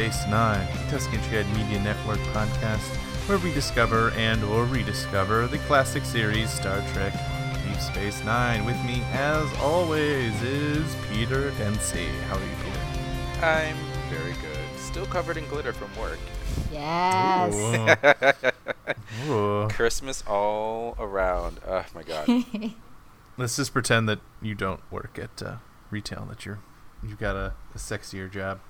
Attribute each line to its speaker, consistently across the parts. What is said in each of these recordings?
Speaker 1: Space Nine, the Tuscan Shed Media Network podcast, where we discover and or rediscover the classic series Star Trek Deep Space Nine. With me, as always, is Peter Dempsey. How are you, Peter?
Speaker 2: I'm very good. Still covered in glitter from work.
Speaker 3: Yes.
Speaker 1: Ooh. Ooh.
Speaker 2: Christmas all around. Oh my god.
Speaker 1: Let's just pretend that you don't work at uh, retail. That you're you've got a, a sexier job,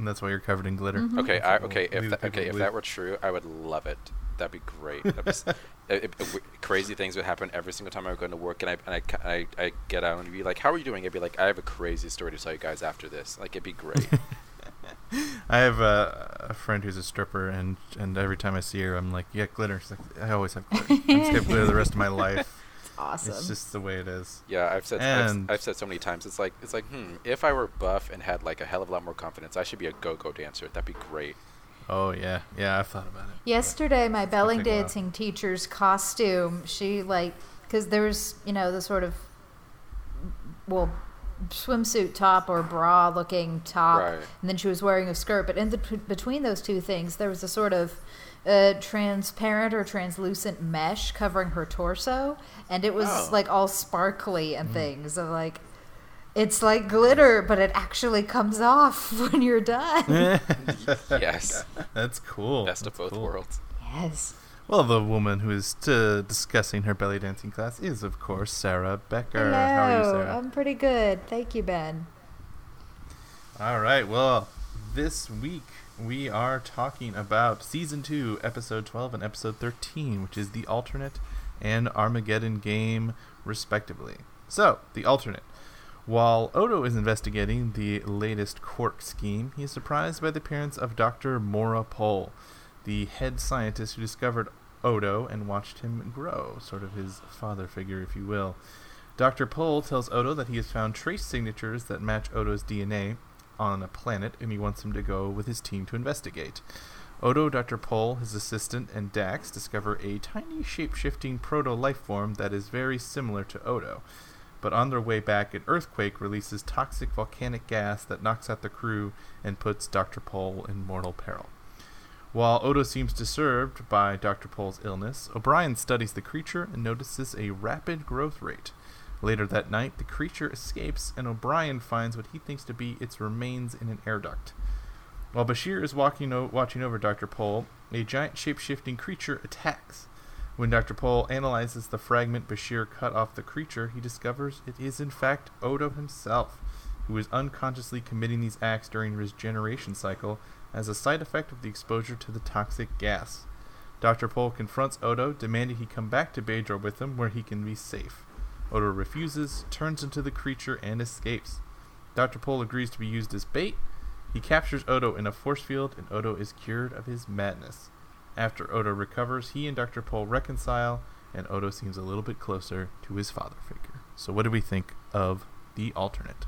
Speaker 1: and that's why you're covered in glitter.
Speaker 3: Mhm.
Speaker 2: Okay, I, okay. If that, okay, if that were true, I would love it. That'd be great. That'd be s- it- it- crazy things would happen every single time I would go to work, and I and I, I, I get out and be like, "How are you doing?" I'd be like, "I have a crazy story to tell you guys after this." Like, it'd be great.
Speaker 1: I have a, a friend who's a stripper, and and every time I see her, I'm like, yeah, glitter. She's like, I always have glitter. I just have glitter the rest of my life.
Speaker 3: Awesome.
Speaker 1: It's just the way it is.
Speaker 2: yeah, I've said I've, I've said so many times. It's like it's like, hmm. If I were buff and had like a hell of a lot more confidence, I should be a go-go dancer. That'd be great.
Speaker 1: Oh yeah, yeah. I've thought about it.
Speaker 3: Yesterday, my belly
Speaker 1: take a
Speaker 3: dancing teacher's costume, she like, because there's, you know, the sort of, well, swimsuit top or bra looking top.
Speaker 2: Right.
Speaker 3: And then she was wearing a skirt. But in the, between those two things, there was a sort of uh, transparent or translucent mesh covering her torso. And it was
Speaker 2: Oh.
Speaker 3: like all sparkly and things. of like, it's like glitter, but it actually comes off when you're done.
Speaker 2: Yes.
Speaker 1: That's cool.
Speaker 2: Best of both
Speaker 1: cool.
Speaker 2: worlds.
Speaker 3: yes.
Speaker 1: Well, the woman who is uh, discussing her belly dancing class is, of course, Sarah Becker.
Speaker 3: Hello.
Speaker 1: How are you, Sarah?
Speaker 3: I'm pretty good. Thank you, Ben.
Speaker 1: All right. Well, this week we are talking about season two, episode twelve, and episode thirteen, which is the alternate and Armageddon game, respectively. So, the alternate. While Odo is investigating the latest Quark scheme, he is surprised by the appearance of Dr. Mora Pol, the head scientist who discovered Odo and watched him grow, sort of his father figure, if you will. Dr. Pol tells Odo that he has found trace signatures that match Odo's DNA on a planet and he wants him to go with his team to investigate. Odo, Dr. Pol, his assistant, and Dax discover a tiny shape shifting proto life form that is very similar to Odo. But on their way back, an earthquake releases toxic volcanic gas that knocks out the crew and puts Dr. Pol in mortal peril. While Odo seems disturbed by Dr. Pol's illness, O'Brien studies the creature and notices a rapid growth rate. Later that night, the creature escapes, and O'Brien finds what he thinks to be its remains in an air duct. While Bashir is walking o- watching over Dr. Pol, a giant shape-shifting creature attacks. When Dr. Pol analyzes the fragment Bashir cut off the creature, he discovers it is in fact Odo himself, who is unconsciously committing these acts during his generation cycle as a side effect of the exposure to the toxic gas. Dr. Pol confronts Odo, demanding he come back to Bajor with him where he can be safe. Odo refuses, turns into the creature, and escapes. Dr. Pol agrees to be used as bait. He captures Odo in a force field, and Odo is cured of his madness. After Odo recovers, he and Dr. Pol reconcile, and Odo seems a little bit closer to his father figure. So, what do we think of the alternate?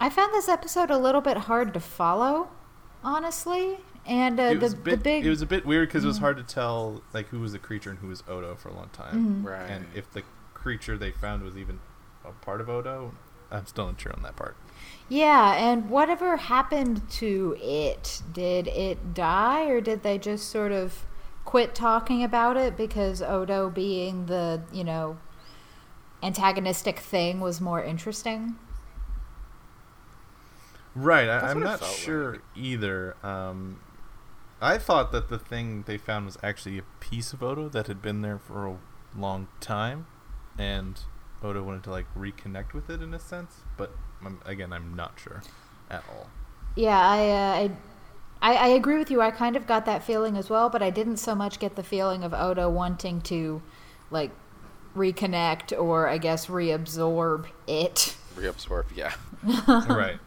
Speaker 3: I found this episode a little bit hard to follow, honestly. And uh, the,
Speaker 1: bit,
Speaker 3: the big.
Speaker 1: it was a bit weird because it was hard to tell like who was the creature and who was Odo for a long time,
Speaker 3: Mhm.
Speaker 2: Right.
Speaker 1: and if the creature they found was even a part of Odo. I'm still unsure on that part.
Speaker 3: Yeah, and whatever happened to it? Did it die, or did they just sort of quit talking about it because Odo being the, you know, antagonistic thing was more interesting?
Speaker 1: Right, I, I'm not sure
Speaker 2: like.
Speaker 1: either. Um, I thought that the thing they found was actually a piece of Odo that had been there for a long time, and Odo wanted to like reconnect with it in a sense. But um, again, I'm not sure at all.
Speaker 3: Yeah, I, uh, I, I, I agree with you. I kind of got that feeling as well, but I didn't so much get the feeling of Odo wanting to, like, reconnect or I guess reabsorb it.
Speaker 2: Reabsorb. Yeah.
Speaker 1: right.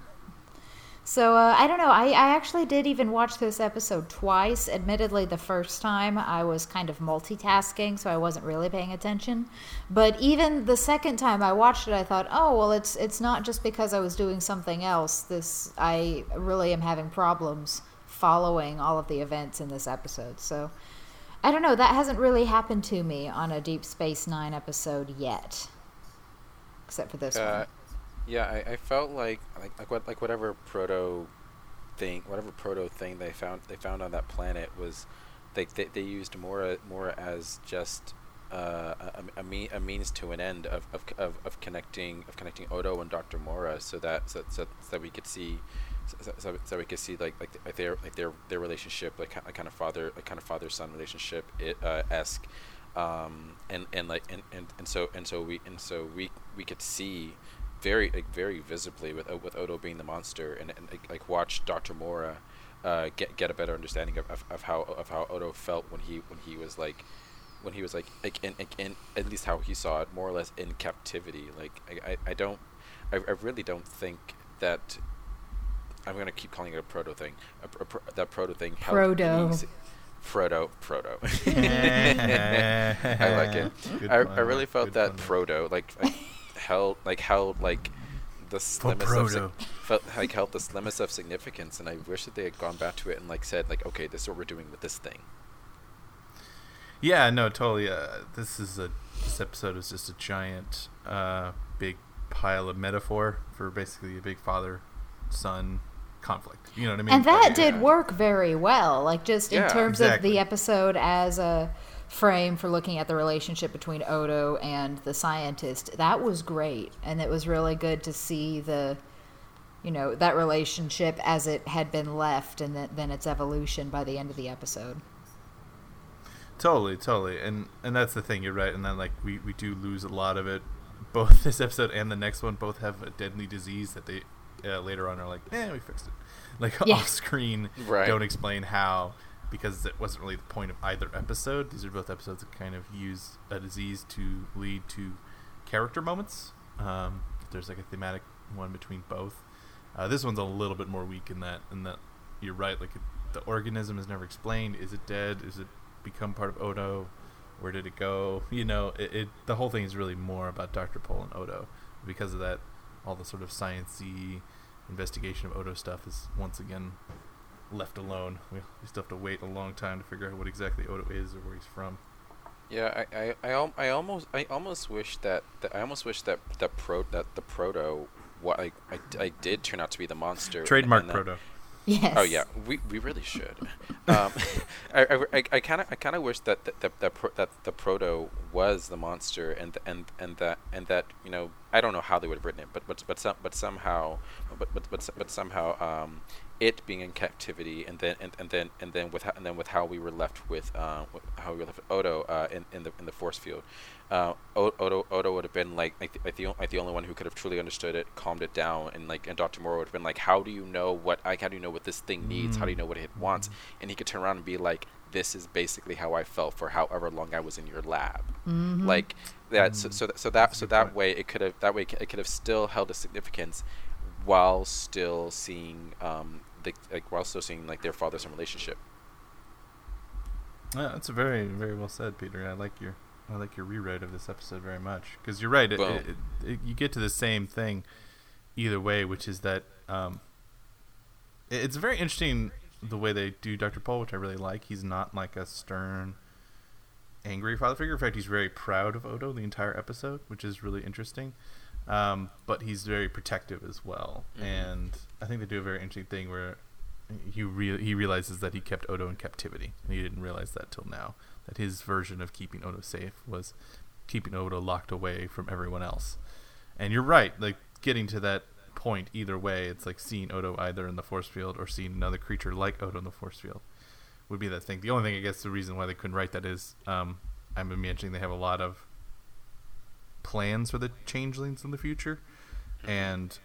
Speaker 3: So uh, I don't know. I, I actually did even watch this episode twice. Admittedly, the first time I was kind of multitasking, so I wasn't really paying attention. But even the second time I watched it, I thought, oh well, it's it's not just because I was doing something else. This I really am having problems following all of the events in this episode. So I don't know. That hasn't really happened to me on a Deep Space Nine episode yet, except for this
Speaker 2: Uh,
Speaker 3: one.
Speaker 2: Yeah, I, I felt like like like what like whatever proto thing, whatever proto thing they found they found on that planet was, they they, they used more more as just uh, a, a, me, a means to an end of, of, of, of connecting of connecting Odo and Doctor Mora, so that so, so, so that we could see. So, so, so we could see like like, their like their their relationship like, a kind of father like kind of father son relationship it, uh, esque, um, and and like and, and, and so and so we and so we we could see very like very visibly with uh, with Odo being the monster and, and like, like watch Doctor Mora uh, get get a better understanding of, of, of how of how Odo felt when he when he was like when he was like like in, in at least how he saw it more or less in captivity like I, I, I don't I, I really don't think that I'm gonna keep calling it a proto thing a, a, a, that proto thing
Speaker 3: proto
Speaker 2: Frodo, Frodo. I like it. I, I really felt Good that Frodo, like, like held, like held, like the slimmest of felt like held the slimmest of significance, and I wish that they had gone back to it and like said, like, okay, this is what we're doing with this thing.
Speaker 1: Yeah, no, totally. Uh, this is a this episode is just a giant, uh, big pile of metaphor for basically a big father son conflict. You know what I mean?
Speaker 3: And that did work very well. Like just yeah, in terms exactly. of the episode as a frame for looking at the relationship between Odo and the scientist, that was great. And it was really good to see the you know, that relationship as it had been left and then its evolution by the end of the episode.
Speaker 1: Totally, totally. And and that's the thing, you're right. And then like we, we do lose a lot of it. Both this episode and the next one both have a deadly disease that they uh, later on are like, "Yeah, we fixed it." Like yeah. off screen, right. don't explain how because it wasn't really the point of either episode. These are both episodes that kind of use a disease to lead to character moments. Um, there's like a thematic one between both. Uh, this one's a little bit more weak in that, in that you're right. Like it, the organism is never explained. Is it dead? Is it become part of Odo? Where did it go? You know, it, it the whole thing is really more about Doctor Pol and Odo. Because of that, all the sort of sciency investigation of Odo stuff is once again left alone. We, we still have to wait a long time to figure out what exactly Odo is or where he's from.
Speaker 2: Yeah, I, I, I, I almost I almost wish that, that I almost wish that that pro that the proto what I, I, I did turn out to be the monster.
Speaker 1: Trademark proto.
Speaker 3: Yes.
Speaker 2: Oh yeah, we, we really should. Um, I, I, I kind of I kind of wish that that that, that, pro, that the proto was the monster and and and that and that you know I don't know how they would have written it, but but but some but somehow but but but, but somehow um, it being in captivity and then and, and then and then with how, and then with how we were left with uh, how we were left with Odo uh, in in the in the force field uh, Odo, Odo would have been like like the, like the, like the only one who could have truly understood it, calmed it down, and like and Doctor Mora would have been like, how do you know what like how do you know what this thing needs? Mm. How do you know what it wants? And he could turn around and be like, this is basically how I felt for however long I was in your lab, mm-hmm. like that. So so, that so that so that way it could have that way it could have still held a significance, while still seeing um like while still seeing like their father son relationship.
Speaker 1: Yeah, that's very very well said, Peter. I like your I like your rewrite of this episode very much because you're right. It, it, it, you get to the same thing either way, which is that um, it's very interesting the way they do Dr. Pol, which I really like. He's not like a stern, angry father figure. In fact, he's very proud of Odo the entire episode, which is really interesting. Um, but he's very protective as well, mm-hmm. and I think they do a very interesting thing where he re- he realizes that he kept Odo in captivity, and he didn't realize that till now that his version of keeping Odo safe was keeping Odo locked away from everyone else. And you're right, like getting to that point either way, it's like seeing Odo either in the force field or seeing another creature like Odo in the force field would be that thing. The only thing I guess the reason why they couldn't write that is um, I'm imagining they have a lot of plans for the changelings in the future, and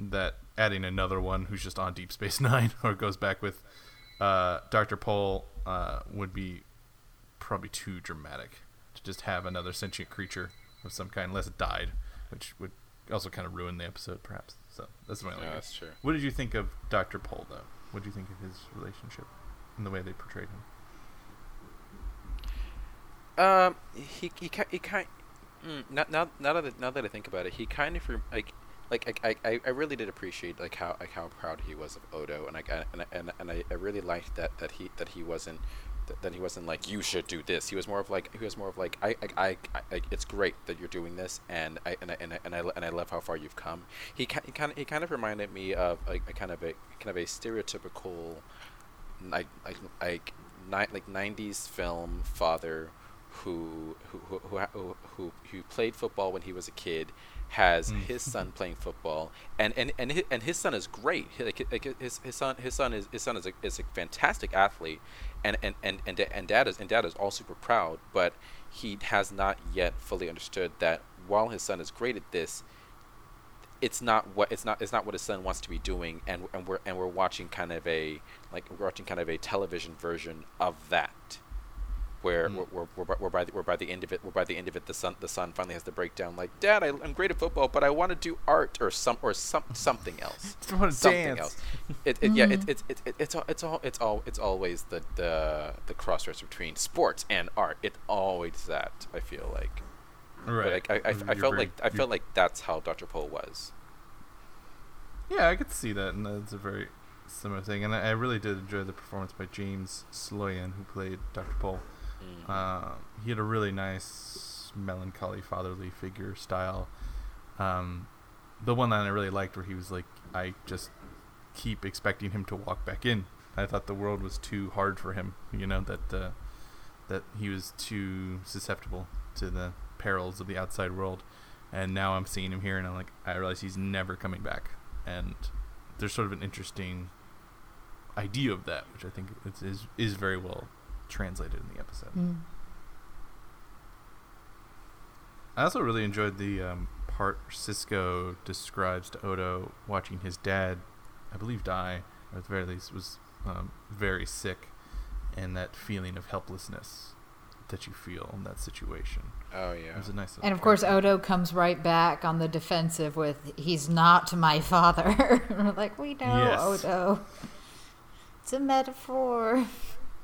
Speaker 1: that adding another one who's just on Deep Space Nine or goes back with uh, Doctor Pol uh, would be probably too dramatic to just have another sentient creature of some kind, unless it died, which would also kind of ruin the episode, perhaps. So that's my only.
Speaker 2: Yeah, that's true.
Speaker 1: What did you think of Doctor Pol, though? What do you think of his relationship and the way they portrayed
Speaker 2: him? Um, he he he kind. Mm, now, now, now that now that I think about it, he kind of like like I, I, I really did appreciate like how like how proud he was of Odo, and I and and, and I, really liked that that he that he wasn't th- then he wasn't like you should do this. He was more of like he was more of like I I, I, I it's great that you're doing this and I and I and I and I, and I love how far you've come. He ki- he kind of he kind of reminded me of a, a kind of a kind of a stereotypical like like like ni- like 90s film father who who who who, who, played football when he was a kid has
Speaker 1: Mm.
Speaker 2: his son playing football. And and and his, and his son is great. Like, like his, his son his son is his son is a, is a fantastic athlete. And and, and and and dad is and dad is all super proud but he has not yet fully understood that while his son is great at this it's not what it's not it's not what his son wants to be doing. And and we're and we're watching kind of a like we're watching kind of a television version of that where
Speaker 1: Mm.
Speaker 2: we're, we're, we're, by- we're by the, we're by the end of it we're by the end of it the son the son finally has to break down like dad I, I'm great at football but I want to do art or some or some something else something
Speaker 1: dance.
Speaker 2: else it, it yeah it, it, it, it, it's all it's all it's all it's always the the the crossroads between sports and art it's always that I feel like
Speaker 1: Right.
Speaker 2: but I, I, I, I felt like I felt like that's how Dr. Pol was
Speaker 1: Yeah, I could see that, and that's a very similar thing. And I, I really did enjoy the performance by James Sloyan, who played Dr. Pol.
Speaker 2: Mhm.
Speaker 1: Uh, he had a really nice, melancholy, fatherly figure style. Um, the one that I really liked, where he was like, I just keep expecting him to walk back in. I thought the world was too hard for him. You know that uh, that he was too susceptible to the perils of the outside world. And now I'm seeing him here, and I'm like, I realize he's never coming back. And there's sort of an interesting idea of that, which I think is, is very well translated in the episode.
Speaker 3: Mm.
Speaker 1: I also really enjoyed the um, part Sisko describes to Odo watching his dad, I believe, die, or at the very least, was um, very sick, and that feeling of helplessness that you feel in that situation.
Speaker 2: oh yeah, It
Speaker 1: was a nice.
Speaker 3: And of
Speaker 1: part.
Speaker 3: course, Odo comes right back on the defensive with, "He's not my father." We're like, we know,
Speaker 1: Yes.
Speaker 3: Odo. It's a metaphor.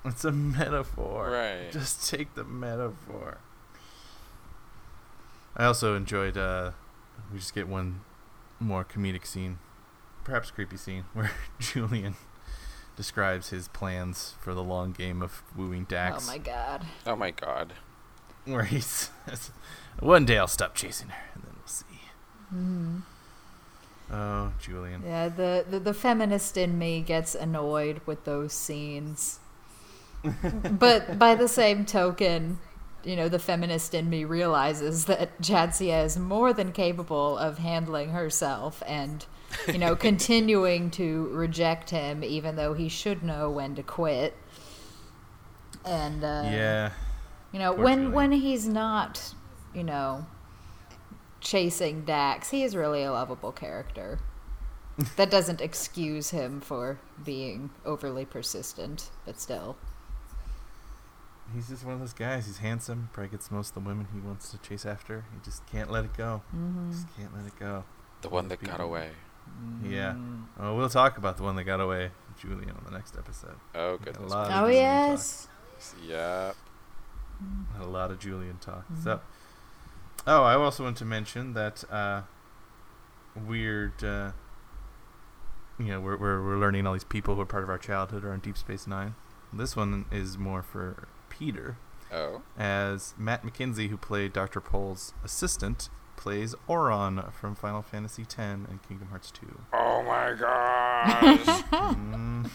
Speaker 1: it's a metaphor.
Speaker 2: Right.
Speaker 1: Just take the metaphor. I also enjoyed. Uh, we just get one more comedic scene, perhaps creepy scene, where Julian describes his plans for the long game of wooing Dax.
Speaker 3: Oh my god.
Speaker 2: oh my god
Speaker 1: Where he says, "One day I'll stop chasing her, and then we'll see."
Speaker 3: Mhm.
Speaker 1: Oh, Julian.
Speaker 3: Yeah, the, the the feminist in me gets annoyed with those scenes. But by the same token, you know, the feminist in me realizes that Jadzia is more than capable of handling herself and, you know, continuing to reject him even though he should know when to quit. And uh
Speaker 1: yeah.
Speaker 3: you know, when when he's not, you know, chasing Dax, he is really a lovable character. that doesn't excuse him for being overly persistent, but still.
Speaker 1: He's just one of those guys. He's handsome. Probably gets most of the women he wants to chase after. He just can't let it go.
Speaker 3: hmm
Speaker 1: Just can't let it go.
Speaker 2: the one that got away
Speaker 1: Yeah.
Speaker 3: Mm.
Speaker 1: Oh, we'll talk about the one that got away, Julian, on the next episode.
Speaker 2: oh
Speaker 1: We got
Speaker 2: goodness
Speaker 3: Oh
Speaker 1: Julian
Speaker 3: yes.
Speaker 2: yeah
Speaker 1: a lot of Julian talk.
Speaker 3: Mhm.
Speaker 1: So, oh, I also want to mention that uh, weird. Uh, you know, we're, we're we're learning all these people who are part of our childhood are on Deep Space Nine. This one is more for Peter,
Speaker 2: oh
Speaker 1: as Matt McKenzie, who played Dr. Pol's assistant, plays Auron from Final Fantasy X and Kingdom Hearts 2.
Speaker 2: oh my gosh
Speaker 1: Mm,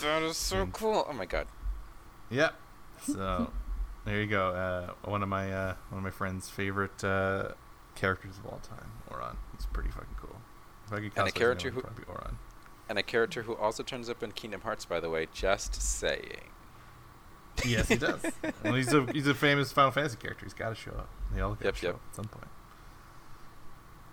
Speaker 2: that is so
Speaker 1: Mm.
Speaker 2: cool oh my god
Speaker 1: Yep. So there you go. Uh, one of my uh, one of my friend's favorite uh, characters of all time, Auron. He's pretty fucking cool. If I could
Speaker 2: And a character
Speaker 1: anyone,
Speaker 2: who-
Speaker 1: probably Auron.
Speaker 2: and a character who also turns up in Kingdom Hearts by the way just saying
Speaker 1: Yes, he does. well, he's a he's a famous Final Fantasy character. He's got to show up. They all got to
Speaker 2: Yep,
Speaker 1: show
Speaker 2: yep.
Speaker 1: up at some point.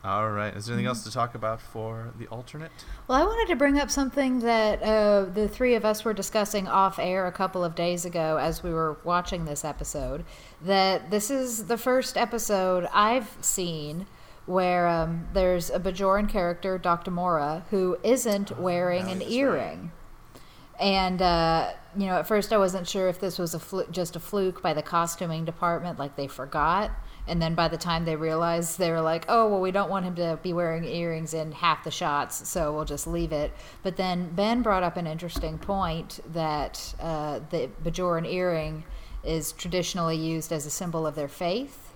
Speaker 1: All right. Is there anything else to talk about for the alternate?
Speaker 3: Well, I wanted to bring up something that uh, the three of us were discussing off air a couple of days ago as we were watching this episode. That this is the first episode I've seen where um, there's a Bajoran character, Dr. Mora, who isn't wearing
Speaker 1: Oh,
Speaker 3: an
Speaker 1: that's right.
Speaker 3: earring. And uh, you know, at first I wasn't sure if this was a flu- just a fluke by the costuming department, like they forgot. And then by the time they realized, they were like, "Oh, well, we don't want him to be wearing earrings in half the shots, so we'll just leave it." But then Ben brought up an interesting point that uh, the Bajoran earring is traditionally used as a symbol of their faith.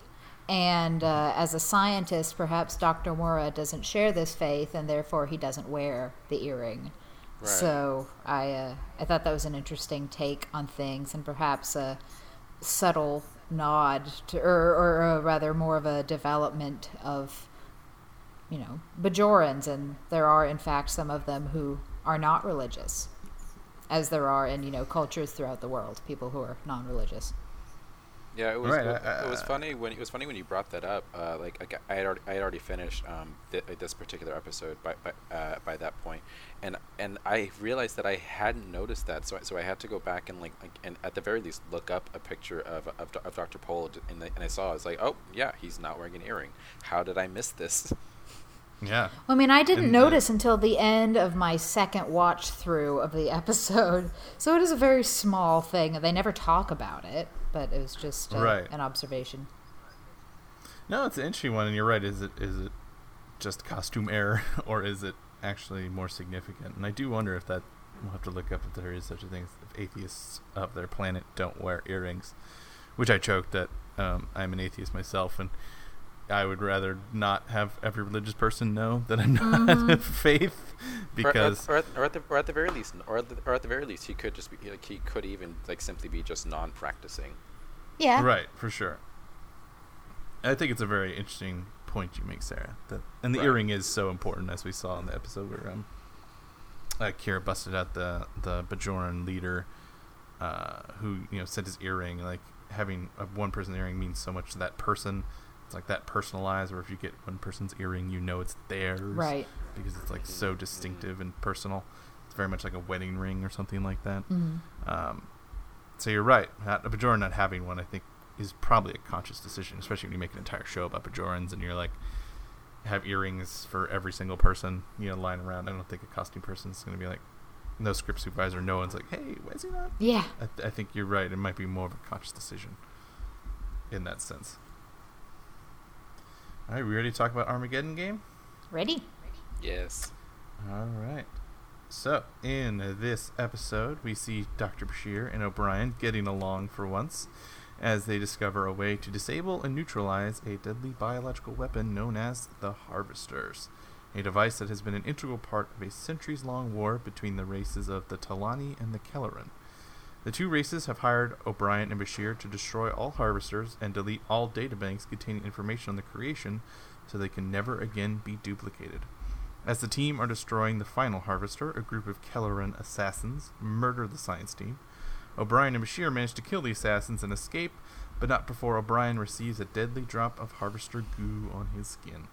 Speaker 3: And uh, as a scientist, perhaps Dr. Mora doesn't share this faith, and therefore he doesn't wear the earring. So I uh, I thought that was an interesting take on things, and perhaps a subtle nod to, or, or rather more of a development of, you know, Bajorans, and there are in fact some of them who are not religious, as there are in you know cultures throughout the world, people who are non-religious.
Speaker 2: Yeah, it was.
Speaker 1: Right,
Speaker 2: It,
Speaker 1: I-
Speaker 2: it was funny when it was funny when you brought that up. Uh, like, like I had already, I had already finished um, th- this particular episode by by, uh, by that point, and and I realized that I hadn't noticed that. So I, so I had to go back and like, like and at the very least look up a picture of of, of Dr. Pol, and, the, and I saw I was like, oh yeah, he's not wearing an earring. How did I miss this?
Speaker 1: Yeah.
Speaker 3: Well, I mean, I didn't
Speaker 1: And, uh,
Speaker 3: notice until the end of my second watch through of the episode. So it is a very small thing. They never talk about it, but it was just uh,
Speaker 1: Right.
Speaker 3: an observation.
Speaker 1: No, it's an interesting one, and you're right. Is it is it just costume error, or is it actually more significant? And I do wonder if that we'll have to look up if there is such a thing. If atheists of their planet don't wear earrings, which I choked that um, I'm an atheist myself, and I would rather not have every religious person know that I'm not of faith,
Speaker 2: Or- or-
Speaker 1: because
Speaker 2: or, at, or, at the, or at the very least, or at the, or at the very least, he could just be like he could even like simply be just non-practicing.
Speaker 3: Yeah.
Speaker 1: Right, for sure. I think it's a very interesting point you make, Sarah. That and the
Speaker 2: Right.
Speaker 1: earring is so important, as we saw in the episode where um, uh, Kira busted out the the Bajoran leader, uh, who you know said his earring like having a one person earring means so much to that person. It's like that personalized, or if you get one person's earring, you know it's theirs,
Speaker 3: Right.
Speaker 1: Because it's like so distinctive and personal. It's very much like a wedding ring or something like that.
Speaker 3: hmm
Speaker 1: Um, so you're right. Not, a Bajoran not having one, I think, is probably a conscious decision, especially when you make an entire show about Bajorans and you're like, have earrings for every single person, you know, lying around. I don't think a costume person is going to be like, no script supervisor, no one's like, hey, why is he not?
Speaker 3: Yeah.
Speaker 1: I, th- I think you're right. It might be more of a conscious decision in that sense. All right, we ready to talk about Armageddon game?
Speaker 3: Ready?
Speaker 2: Yes.
Speaker 1: All right. So, in this episode, we see Dr. Bashir and O'Brien getting along for once as they discover a way to disable and neutralize a deadly biological weapon known as the Harvesters, a device that has been an integral part of a centuries long war between the races of the T'Lani and the Kellerun. The two races have hired O'Brien and Bashir to destroy all harvesters and delete all databanks containing information on the creation so they can never again be duplicated. As the team are destroying the final harvester, a group of Kellerun assassins murder the science team. O'Brien and Bashir manage to kill the assassins and escape, but not before O'Brien receives a deadly drop of harvester goo on his skin.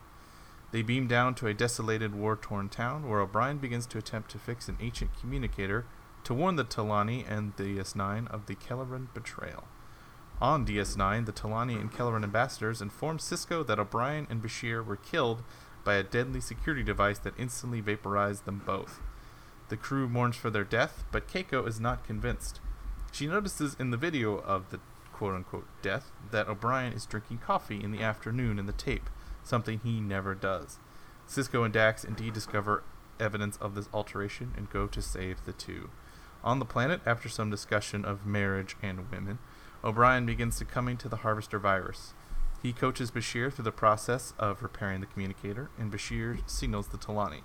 Speaker 1: They beam down to a desolated, war torn town where O'Brien begins to attempt to fix an ancient communicator to warn the T'Lani and the DS9 of the Kellerun betrayal. On DS9, the T'Lani and Kellerun ambassadors inform Sisko that O'Brien and Bashir were killed by a deadly security device that instantly vaporized them both. The crew mourns for their death, but Keiko is not convinced. She notices in the video of the quote unquote death that O'Brien is drinking coffee in the afternoon in the tape, something he never does. Sisko and Dax indeed discover evidence of this alteration and go to save the two. On the planet, after some discussion of marriage and women, O'Brien begins succumbing to the harvester virus. He coaches Bashir through the process of repairing the communicator, and Bashir signals the T'Lani.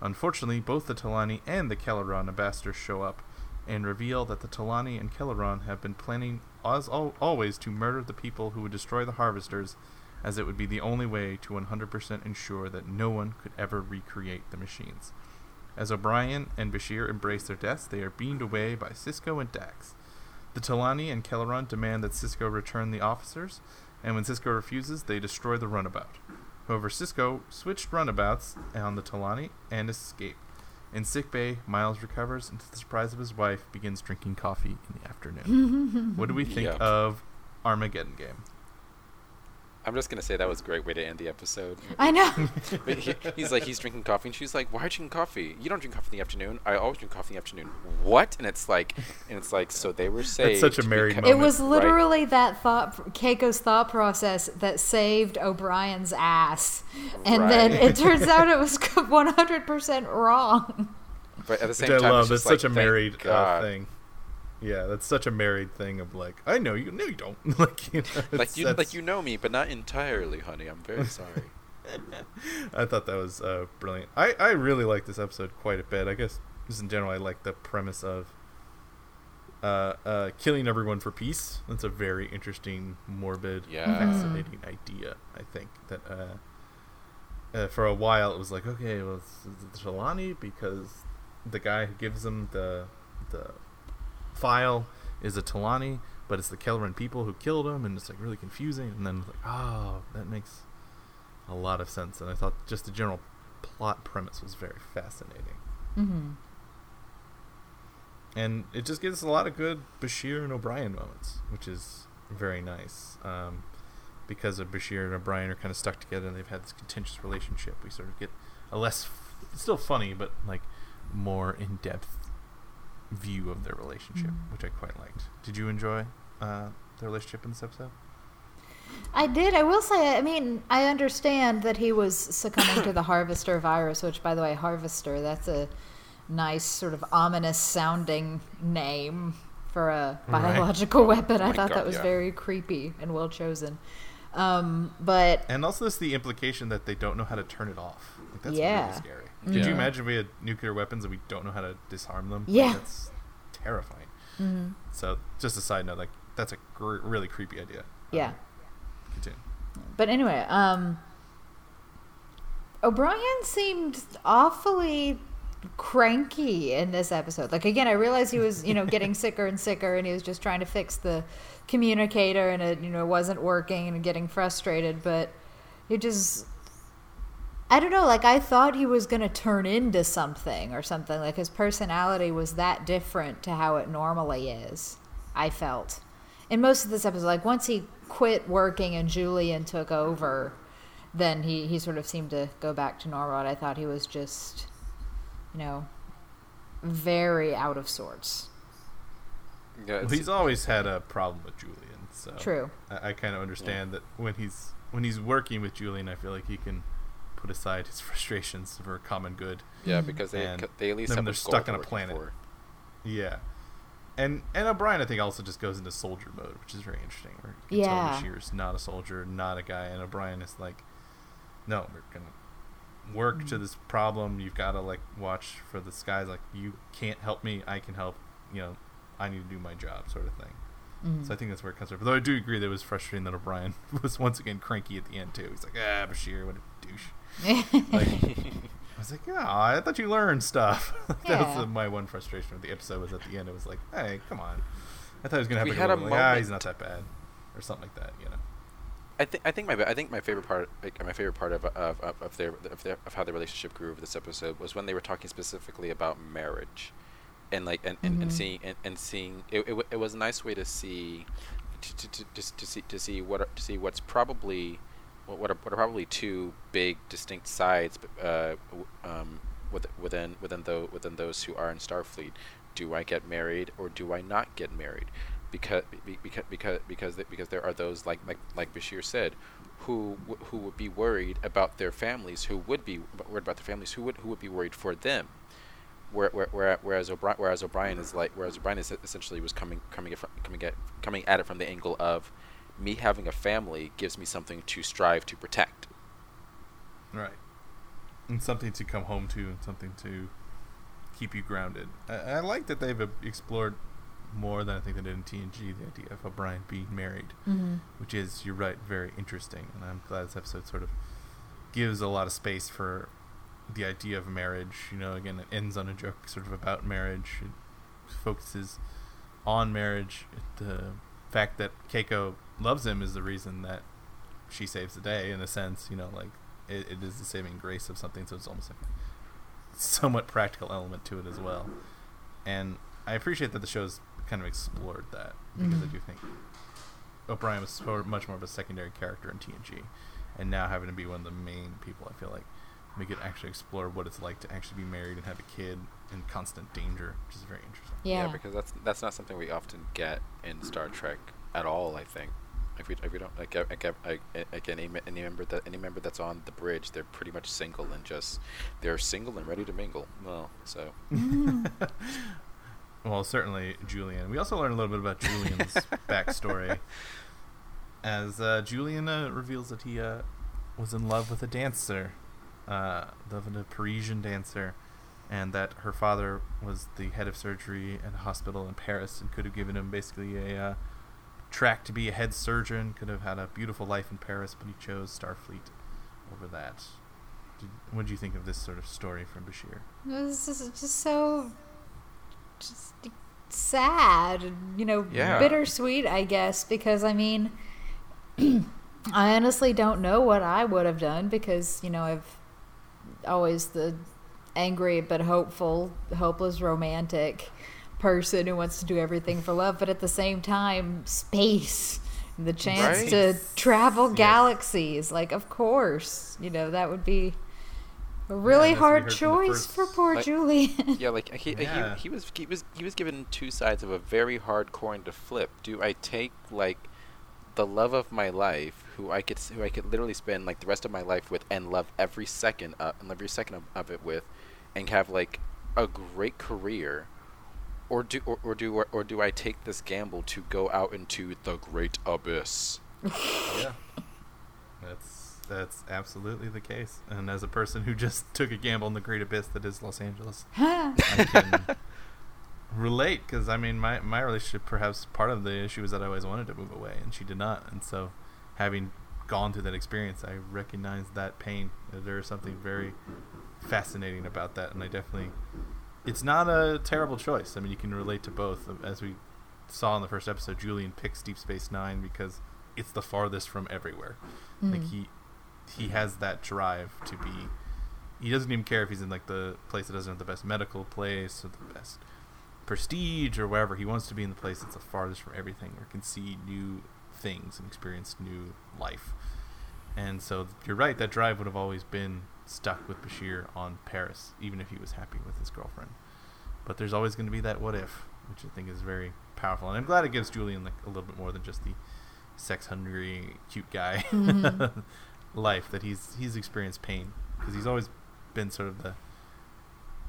Speaker 1: Unfortunately, both the T'Lani and the Kellerun ambassadors show up and reveal that the T'Lani and Kellerun have been planning, as al- always, to murder the people who would destroy the harvesters, as it would be the only way to 100% ensure that no one could ever recreate the machines. As O'Brien and Bashir embrace their deaths, they are beamed away by Sisko and Dax. The T'Lani and Kellerun demand that Sisko return the officers, and when Sisko refuses, they destroy the runabout. However, Sisko switched runabouts on the T'Lani and escape. In sickbay, Miles recovers and, to the surprise of his wife, begins drinking coffee in the afternoon. what do we think
Speaker 2: Yep.
Speaker 1: of Armageddon game?
Speaker 2: I'm just gonna say that was a great way to end the episode.
Speaker 3: I know.
Speaker 2: But he, he's like he's drinking coffee, and she's like, "Why are you drinking coffee? You don't drink coffee in the afternoon. I always drink coffee in the afternoon. What?" And it's like, and it's like, so they were saying
Speaker 1: such a married
Speaker 3: it
Speaker 1: moment.
Speaker 3: was
Speaker 2: Right.
Speaker 3: literally that thought, Keiko's thought process that saved O'Brien's ass, and then it turns out it was 100% wrong.
Speaker 2: But at the
Speaker 1: Which
Speaker 2: same
Speaker 1: I
Speaker 2: time,
Speaker 1: love.
Speaker 2: it's
Speaker 1: That's
Speaker 2: just like,
Speaker 1: such a married uh, thing. Yeah, that's such a married thing of like, I know you, no, you don't. like, you know,
Speaker 2: Like you, like you know me, but not entirely, honey. I'm very sorry.
Speaker 1: I thought that was uh, brilliant. I, I really like this episode quite a bit. I guess just in general, I like the premise of uh, uh, killing everyone for peace. That's a very interesting, morbid,
Speaker 2: Yeah.
Speaker 1: fascinating idea. I think that uh, uh, for a while it was like, okay, well, it's, it's T'Lani because the guy who gives them the the file is a T'Lani, but it's the Kellerun people who killed him, and it's like really confusing. And then it's like, oh, that makes a lot of sense. And I thought just the general plot premise was very fascinating,
Speaker 3: hmm
Speaker 1: and it just gives us a lot of good Bashir and O'Brien moments, which is very nice. Um, because of Bashir and O'Brien are kind of stuck together, and they've had this contentious relationship. We sort of get a less, f- still funny, but like more in depth view of their relationship,
Speaker 3: Mhm.
Speaker 1: which I quite liked. Did you enjoy uh, the relationship in this episode?
Speaker 3: I did. I will say, I mean, I understand that he was succumbing to the Harvester virus, which, by the way, Harvester, that's a nice, sort of ominous sounding name for a
Speaker 1: Right.
Speaker 3: biological weapon. I thought
Speaker 2: God,
Speaker 3: that was
Speaker 2: yeah.
Speaker 3: very creepy and well chosen. Um, but
Speaker 1: And also, this the implication that they don't know how to turn it off. Like, that's
Speaker 3: Yeah.
Speaker 1: really scary. Could
Speaker 2: Yeah.
Speaker 1: you imagine if we had nuclear weapons and we don't know how to disarm them? Like,
Speaker 3: Yeah.
Speaker 1: that's terrifying.
Speaker 3: mhm,
Speaker 1: So, just a side note, like that's a gr- really creepy idea.
Speaker 3: yeah.
Speaker 1: Um, continue.
Speaker 3: But anyway, um, O'Brien seemed awfully cranky in this episode. Like again, I realized he was, you know, getting sicker and sicker, and he was just trying to fix the communicator, and it, you know, wasn't working, and getting frustrated. But he just, I don't know. Like I thought he was gonna turn into something or something. Like his personality was that different to how it normally is. I felt in most of this episode, like once he quit working and Julian took over, then he, he sort of seemed to go back to normal. And I thought he was just, you know, very out of sorts.
Speaker 2: Yeah,
Speaker 1: Well, he's always had a problem with Julian, so
Speaker 3: True.
Speaker 1: I, I kind of understand that when he's when he's working with Julian, I feel like he can put aside his frustrations for a common good.
Speaker 2: yeah, because they
Speaker 1: and
Speaker 2: they at least have
Speaker 1: they're
Speaker 2: a
Speaker 1: stuck
Speaker 2: goal
Speaker 1: on a planet.
Speaker 2: for.
Speaker 1: Yeah. And and O'Brien I think also just goes into soldier mode, which is very interesting. Where you can
Speaker 3: Yeah.
Speaker 1: tell Bashir's not a soldier, not a guy, and O'Brien is like, no, we're gonna work to
Speaker 3: Mhm.
Speaker 1: this problem. You've got to like watch for the skies. Like you can't help me, I can help. You know, I need to do my job, sort of thing.
Speaker 3: Mhm.
Speaker 1: So I think that's where it comes from. Though I do agree that it was frustrating that O'Brien was once again cranky at the end too. He's like, ah, Bashir, what a douche. Like, I was like, yeah, I thought you learned stuff. that
Speaker 3: Yeah.
Speaker 1: was uh, my one frustration with the episode. Was at the end, it was like, hey, come on. I thought he was gonna have
Speaker 2: We
Speaker 1: like,
Speaker 2: had
Speaker 1: a,
Speaker 2: a
Speaker 1: little, like, ah, he's not that bad, or something like that. You know.
Speaker 2: I think I think my I think my favorite part like, my favorite part of of, of, of their of their of how their relationship grew over this episode was when they were talking specifically about marriage, and like and, and, and
Speaker 3: Mhm.
Speaker 2: seeing and, and seeing it, it, wa- it was a nice way to see to, to, to, just to see to see what to see what's probably what are, what are probably two big distinct sides uh, um, with- within within those within those who are in Starfleet. Do I get married or do I not get married? Because because because because because there are those like like like Bashir said, who who would be worried about their families, who would be worried about their families, who would who would be worried for them. Where, where, where, whereas O'Brien, whereas O'Brien is like, whereas O'Brien is essentially was coming, coming, at, coming at, coming at it from the angle of, me having a family gives me something to strive to protect.
Speaker 1: Right. And something to come home to, and something to keep you grounded. I, I like that they've explored more than I think they did in TNG the idea of O'Brien being married.
Speaker 3: Mhm.
Speaker 1: which is you're right very interesting and i'm glad this episode sort of gives a lot of space for the idea of marriage you know again it ends on a joke sort of about marriage it focuses on marriage the fact that keiko loves him is the reason that she saves the day in a sense you know like it, it is the saving grace of something so it's almost like a somewhat practical element to it as well and i appreciate that the show's kind of explored that because i
Speaker 3: Mhm.
Speaker 1: do think O'Brien was so much more of a secondary character in TNG, and now having to be one of the main people, I feel like we could actually explore what it's like to actually be married and have a kid in constant danger, which is very interesting.
Speaker 3: Yeah.
Speaker 2: because that's that's not something we often get in Star Trek at all. I think if we if we don't like I, I, I, like any any member that any member that's on the bridge, they're pretty much single and just they're single and ready to mingle. Well, so
Speaker 1: Well, certainly Julian. We also learn a little bit about Julian's backstory, as uh, Julian uh, reveals that he uh, was in love with a dancer, uh, love with a Parisian dancer, and that her father was the head of surgery at a hospital in Paris and could have given him basically a uh, track to be a head surgeon. Could have had a beautiful life in Paris, but he chose Starfleet over that. Did, what do you think of this sort of story from Bashir?
Speaker 3: This is just so just sad, you know,
Speaker 2: Yeah.
Speaker 3: bittersweet, I guess, because I mean, I honestly don't know what I would have done because, you know, I've always the angry but hopeful, hopeless romantic person who wants to do everything for love, but at the same time, space. The chance
Speaker 2: Right.
Speaker 3: to travel
Speaker 1: Yes.
Speaker 3: galaxies, like of course, you know that would be a really
Speaker 1: and as we
Speaker 3: hard
Speaker 1: heard from the
Speaker 3: choice
Speaker 1: first-
Speaker 3: for poor
Speaker 2: Like-
Speaker 3: Julian.
Speaker 2: yeah, like he,
Speaker 1: Yeah.
Speaker 2: he he was he was he was given two sides of a very hard coin to flip. Do I take like the love of my life, who I could who I could literally spend like the rest of my life with and love every second uh, and every second of, of it with, and have like a great career, or do or, or do or, do I take this gamble to go out into the great abyss?
Speaker 1: yeah. That's that's absolutely the case. And as a person who just took a gamble in the great abyss that is los angeles i can relate because i mean my, my relationship perhaps part of the issue is that i always wanted to move away and she did not. And so having gone through that experience i recognize that pain. There is something very fascinating about that and i definitely it's not a terrible choice. I mean you can relate to both as we saw in the first episode julian picks deep space nine because it's the farthest from everywhere. Like
Speaker 3: Mm.
Speaker 1: he he has that drive to be he doesn't even care if he's in like the place that doesn't have the best medical place or the best prestige or wherever. He wants to be in the place that's the farthest from everything or can see new things and experience new life. And so you're right that drive would have always been stuck with bashir on paris even if he was happy with his girlfriend. But there's always going to be that what if which i think is very powerful. And i'm glad it gives julian like a little bit more than just the sex hungry cute guy
Speaker 3: Mhm.
Speaker 1: life that he's he's experienced pain. Because he's always been sort of the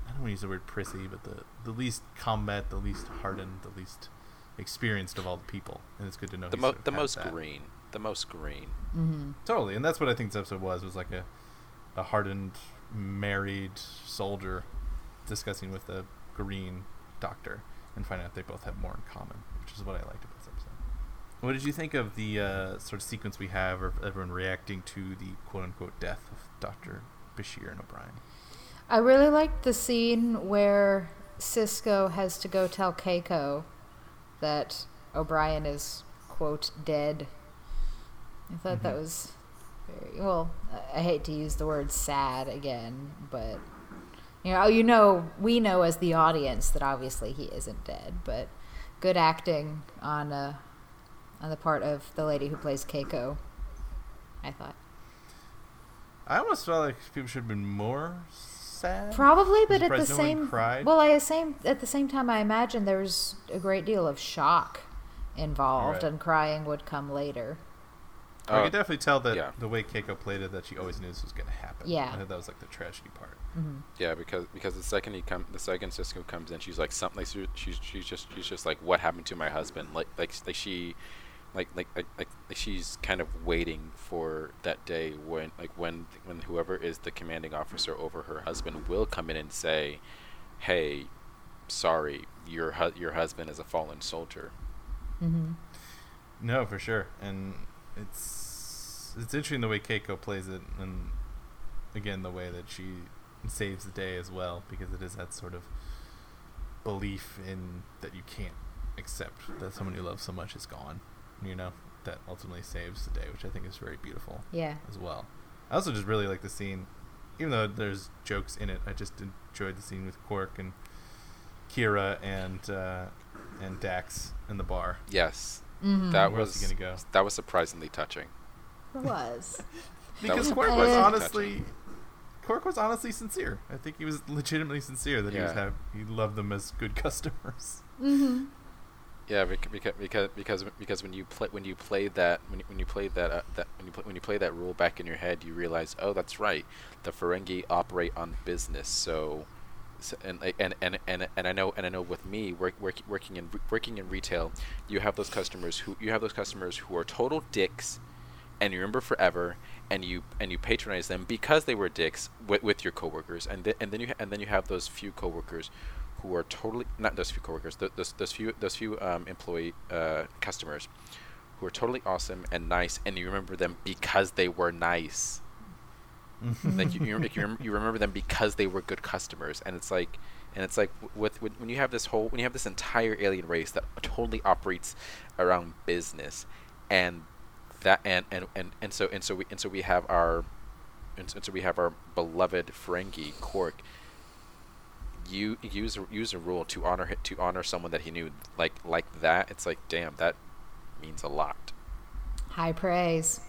Speaker 1: I don't want to use the word prissy, but the the least combat, the least hardened, the least experienced of all the people, and it's good to know
Speaker 2: The
Speaker 1: he
Speaker 2: mo-
Speaker 1: sort of
Speaker 2: the
Speaker 1: has
Speaker 2: most
Speaker 1: that.
Speaker 2: green, the most green.
Speaker 3: hmm
Speaker 1: Totally, and that's what I think this episode was was like a a hardened married soldier discussing with a green doctor and finding out they both have more in common, which is what I liked about this episode. What did you think of the uh, sort of sequence we have of everyone reacting to the quote unquote death of Doctor Bashir and O'Brien?
Speaker 3: I really liked the scene where Sisko has to go tell Keiko that O'Brien is quote dead. I thought that
Speaker 1: Mhm.
Speaker 3: was very well. I- hate to use the word sad again, but you know, you know, we know as the audience that obviously he isn't dead, but good acting on uh, on the part of the lady who plays Keiko. I thought.
Speaker 1: I almost felt like people should have been more sad.
Speaker 3: Probably, but at the
Speaker 1: no
Speaker 3: same well, I same at the same time, I imagine there was a great deal of shock involved,
Speaker 1: Right.
Speaker 3: and crying would come later.
Speaker 1: I
Speaker 2: Uh,
Speaker 1: could definitely tell that
Speaker 2: yeah.
Speaker 1: the way Keiko played it, that she always knew this was going to happen.
Speaker 3: Yeah.
Speaker 1: I that was like the tragedy part.
Speaker 3: hmm
Speaker 2: Yeah, because because the second he come, the second Sisko comes in, she's like something. Like, she's she's just she's just like, what happened to my husband? Like like like she, like like like, like like she's kind of waiting for that day when like when when whoever is the commanding officer over her husband will come in and say, hey, sorry, your hu- your husband is a fallen soldier.
Speaker 3: hmm
Speaker 1: No, for sure, and it's it's interesting the way Keiko plays it, and again the way that she saves the day as well, because it is that sort of belief in that you can't accept that someone you love so much is gone, you know, that ultimately saves the day, which I think is very beautiful
Speaker 3: Yeah.
Speaker 1: as well. I also just really like the scene, even though there's jokes in it. I just enjoyed the scene with Quark and Kira and uh, and Dax in the bar.
Speaker 2: Yes,
Speaker 3: Mm-hmm.
Speaker 2: That
Speaker 1: Where else
Speaker 2: was
Speaker 1: is gonna go?
Speaker 2: that was surprisingly touching.
Speaker 3: It was.
Speaker 1: Because
Speaker 2: was
Speaker 1: Quark was
Speaker 3: surprising.
Speaker 1: honestly, Quark was honestly sincere. I think he was legitimately sincere that he was
Speaker 2: Yeah.
Speaker 1: have he loved them as good customers.
Speaker 3: Mm-hmm.
Speaker 2: Yeah, because because because because when you play when you play that when you, when you play that uh, that when you play, when you play that rule back in your head, you realize, oh, that's right. The Ferengi operate on business, so. So, and, and and and and I know and I know with me work, work, working in working in retail, you have those customers who you have those customers who are total dicks, and you remember forever, and you and you patronize them because they were dicks with, with your coworkers, and then and then you ha- and then you have those few coworkers who are totally not those few coworkers, th- those those few those few um, employee uh, customers who are totally awesome and nice, and you remember them because they were nice. like you, you, like you, rem- you remember them because they were good customers, and it's like, and it's like with, with when you have this whole when you have this entire alien race that totally operates around business, and that and and and, and so and so we and so we have our and so, and so we have our beloved Ferengi Quark. You use a, use a rule to honor hi- to honor someone that he knew like like that. It's like damn that means a lot.
Speaker 3: High praise.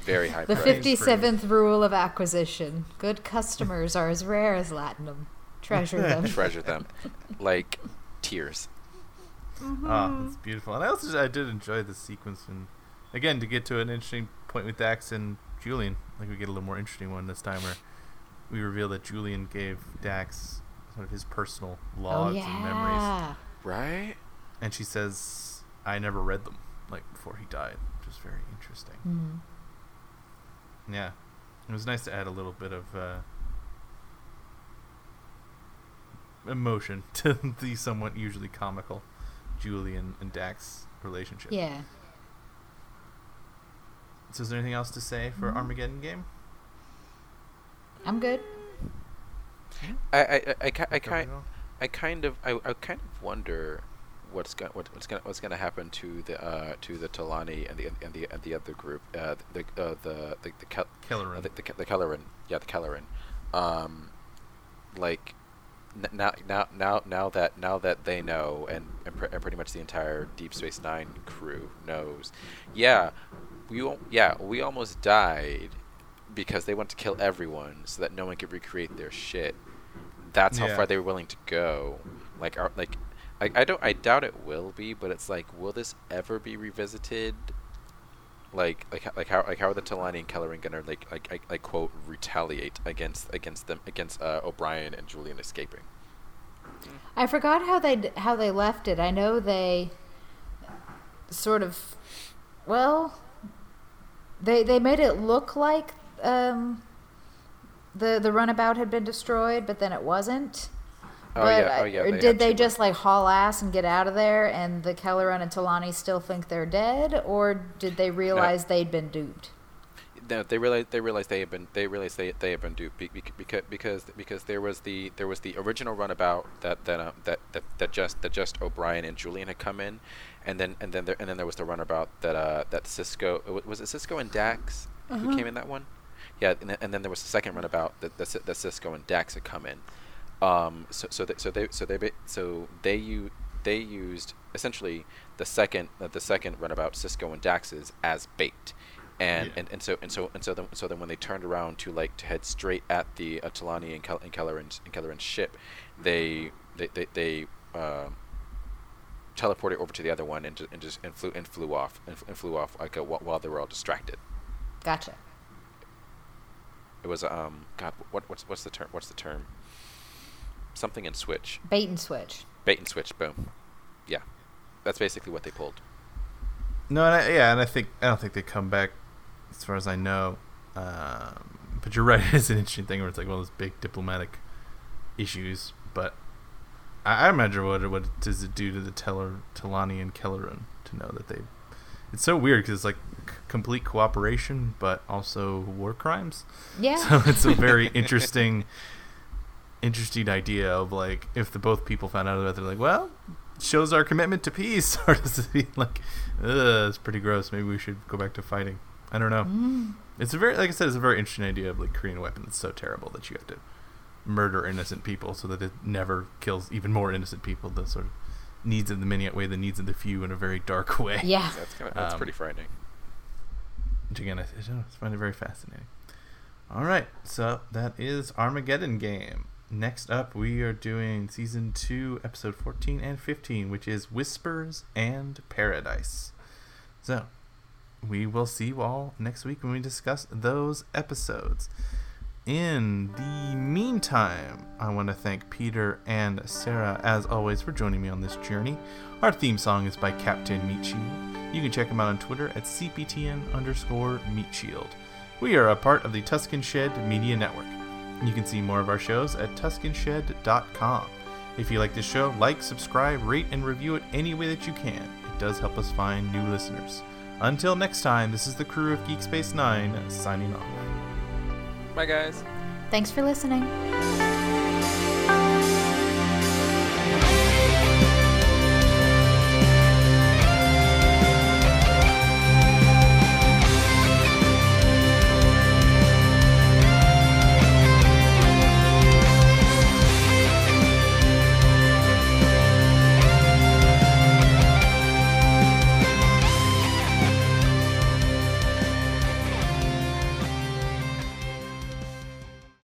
Speaker 2: Very high praise.
Speaker 3: The
Speaker 2: praise.
Speaker 3: 57th rule of acquisition. Good customers are as rare as latinum. Treasure them.
Speaker 2: Treasure them, like tears.
Speaker 1: Ah, it's beautiful. And I also I did enjoy the sequence, and again to get to an interesting point with Dax and Julian. Like we get a little more interesting one this time, where we reveal that Julian gave Dax sort of his personal
Speaker 3: oh,
Speaker 1: logs and memories.
Speaker 2: Right?
Speaker 1: and she says, "I never read them like before he died," which is very interesting.
Speaker 3: Mhm.
Speaker 1: Yeah, it was nice to add a little bit of uh, emotion to the somewhat usually comical Julian and Dax relationship.
Speaker 3: Yeah.
Speaker 1: So, is there anything else to say for
Speaker 3: Mhm.
Speaker 1: Armageddon game?
Speaker 3: I'm good.
Speaker 2: I I I, I, I kind? I kind of I, I kind of wonder what's going what, what's going what's going to happen to the uh to the T'Lani and the and the and the other group uh the uh, the the the, Kel-
Speaker 1: Kellerun.
Speaker 2: uh, the, the, the Kellerun yeah the Kellerun um like n- now now now now that now that they know and and, pr- and pretty much the entire Deep Space Nine crew knows yeah we al- yeah we almost died because they want to kill everyone so that no one could recreate their shit that's how
Speaker 1: Yeah.
Speaker 2: far they were willing to go. Like, are, like, I, I don't, I doubt it will be, but it's like, will this ever be revisited? Like, like, like how, like how are the T'Lani and Kellerun gonna like, like, like, like quote, retaliate against, against them, against uh, O'Brien and Julian escaping?
Speaker 3: I forgot how they how they left it. I know they sort of well they they made it look like um the the runabout had been destroyed, but then it wasn't.
Speaker 2: Oh
Speaker 3: But
Speaker 2: yeah, oh yeah.
Speaker 3: or
Speaker 2: they
Speaker 3: did they just like haul ass and get out of there, and the Kellerun and T'Lani still think they're dead, or did they realize they'd been duped?
Speaker 2: No, they realized they realized they had been they realized they they had been duped because because because there was the there was the original runabout that that uh, that, that that just that just O'Brien and Julian had come in, and then and then there and then there was the runabout that uh that Sisko uh, was it Sisko and Dax who
Speaker 3: Uh-huh.
Speaker 2: came in that one, yeah, and then, and then there was the second runabout that that, Ci- that Sisko and Dax had come in, um so so they, so they so they so they u- they used essentially the second uh, the second runabout Sisko and Dax's as bait and,
Speaker 1: Yeah.
Speaker 2: and, and so and so and so then so then when they turned around to like to head straight at the uh, T'Lani and, Kel- and Kellerun's and Kellerun's ship, they they they, they um teleported over to the other one and, ju- and just and flew and flew off and, f- and flew off like uh, while, while they were all distracted.
Speaker 3: Gotcha.
Speaker 2: It was um God what what's what's the term what's the term something and switch
Speaker 3: Bait and switch.
Speaker 2: bait and switch boom yeah that's basically what they pulled.
Speaker 1: No, and I, yeah, and I think I don't think they come back, as far as I know. Um, but you're right; it's an interesting thing where it's like one of those big diplomatic issues. But I, I imagine what what does it do to the Teller, T'Lani and Kellerun to know that they? It's so weird because it's like c- complete cooperation, but also war crimes.
Speaker 3: Yeah.
Speaker 1: So it's a very interesting, interesting idea of like if the both people found out about it, they're like, well, shows our commitment to peace, or does it be like, ugh, it's pretty gross. Maybe we should go back to fighting. I don't know.
Speaker 3: Mm.
Speaker 1: It's a very, like I said, it's a very interesting idea of like creating a weapon that's so terrible that you have to murder innocent people so that it never kills even more innocent people. The sort of needs of the many outweigh the needs of the few in a very dark way.
Speaker 3: Yeah.
Speaker 2: That's kind of that's
Speaker 1: Um,
Speaker 2: pretty frightening.
Speaker 1: Which again, I, I find it very fascinating. All right, so that is Armageddon Game. Next up, we are doing season two, episode 14 and 15, which is Whispers and Paradise. So, we will see you all next week when we discuss those episodes. In the meantime, I want to thank Peter and Sarah, as always, for joining me on this journey. Our theme song is by Captain Meat Shield. You can check him out on Twitter at CPTN underscore Meat Shield. We are a part of the Tuscan Shed Media Network. You can see more of our shows at TuscanShed.com. If you like this show, like, subscribe, rate, and review it any way that you can. It does help us find new listeners. Until next time, this is the crew of Geek Space Nine signing off.
Speaker 2: Bye, guys.
Speaker 3: Thanks for listening.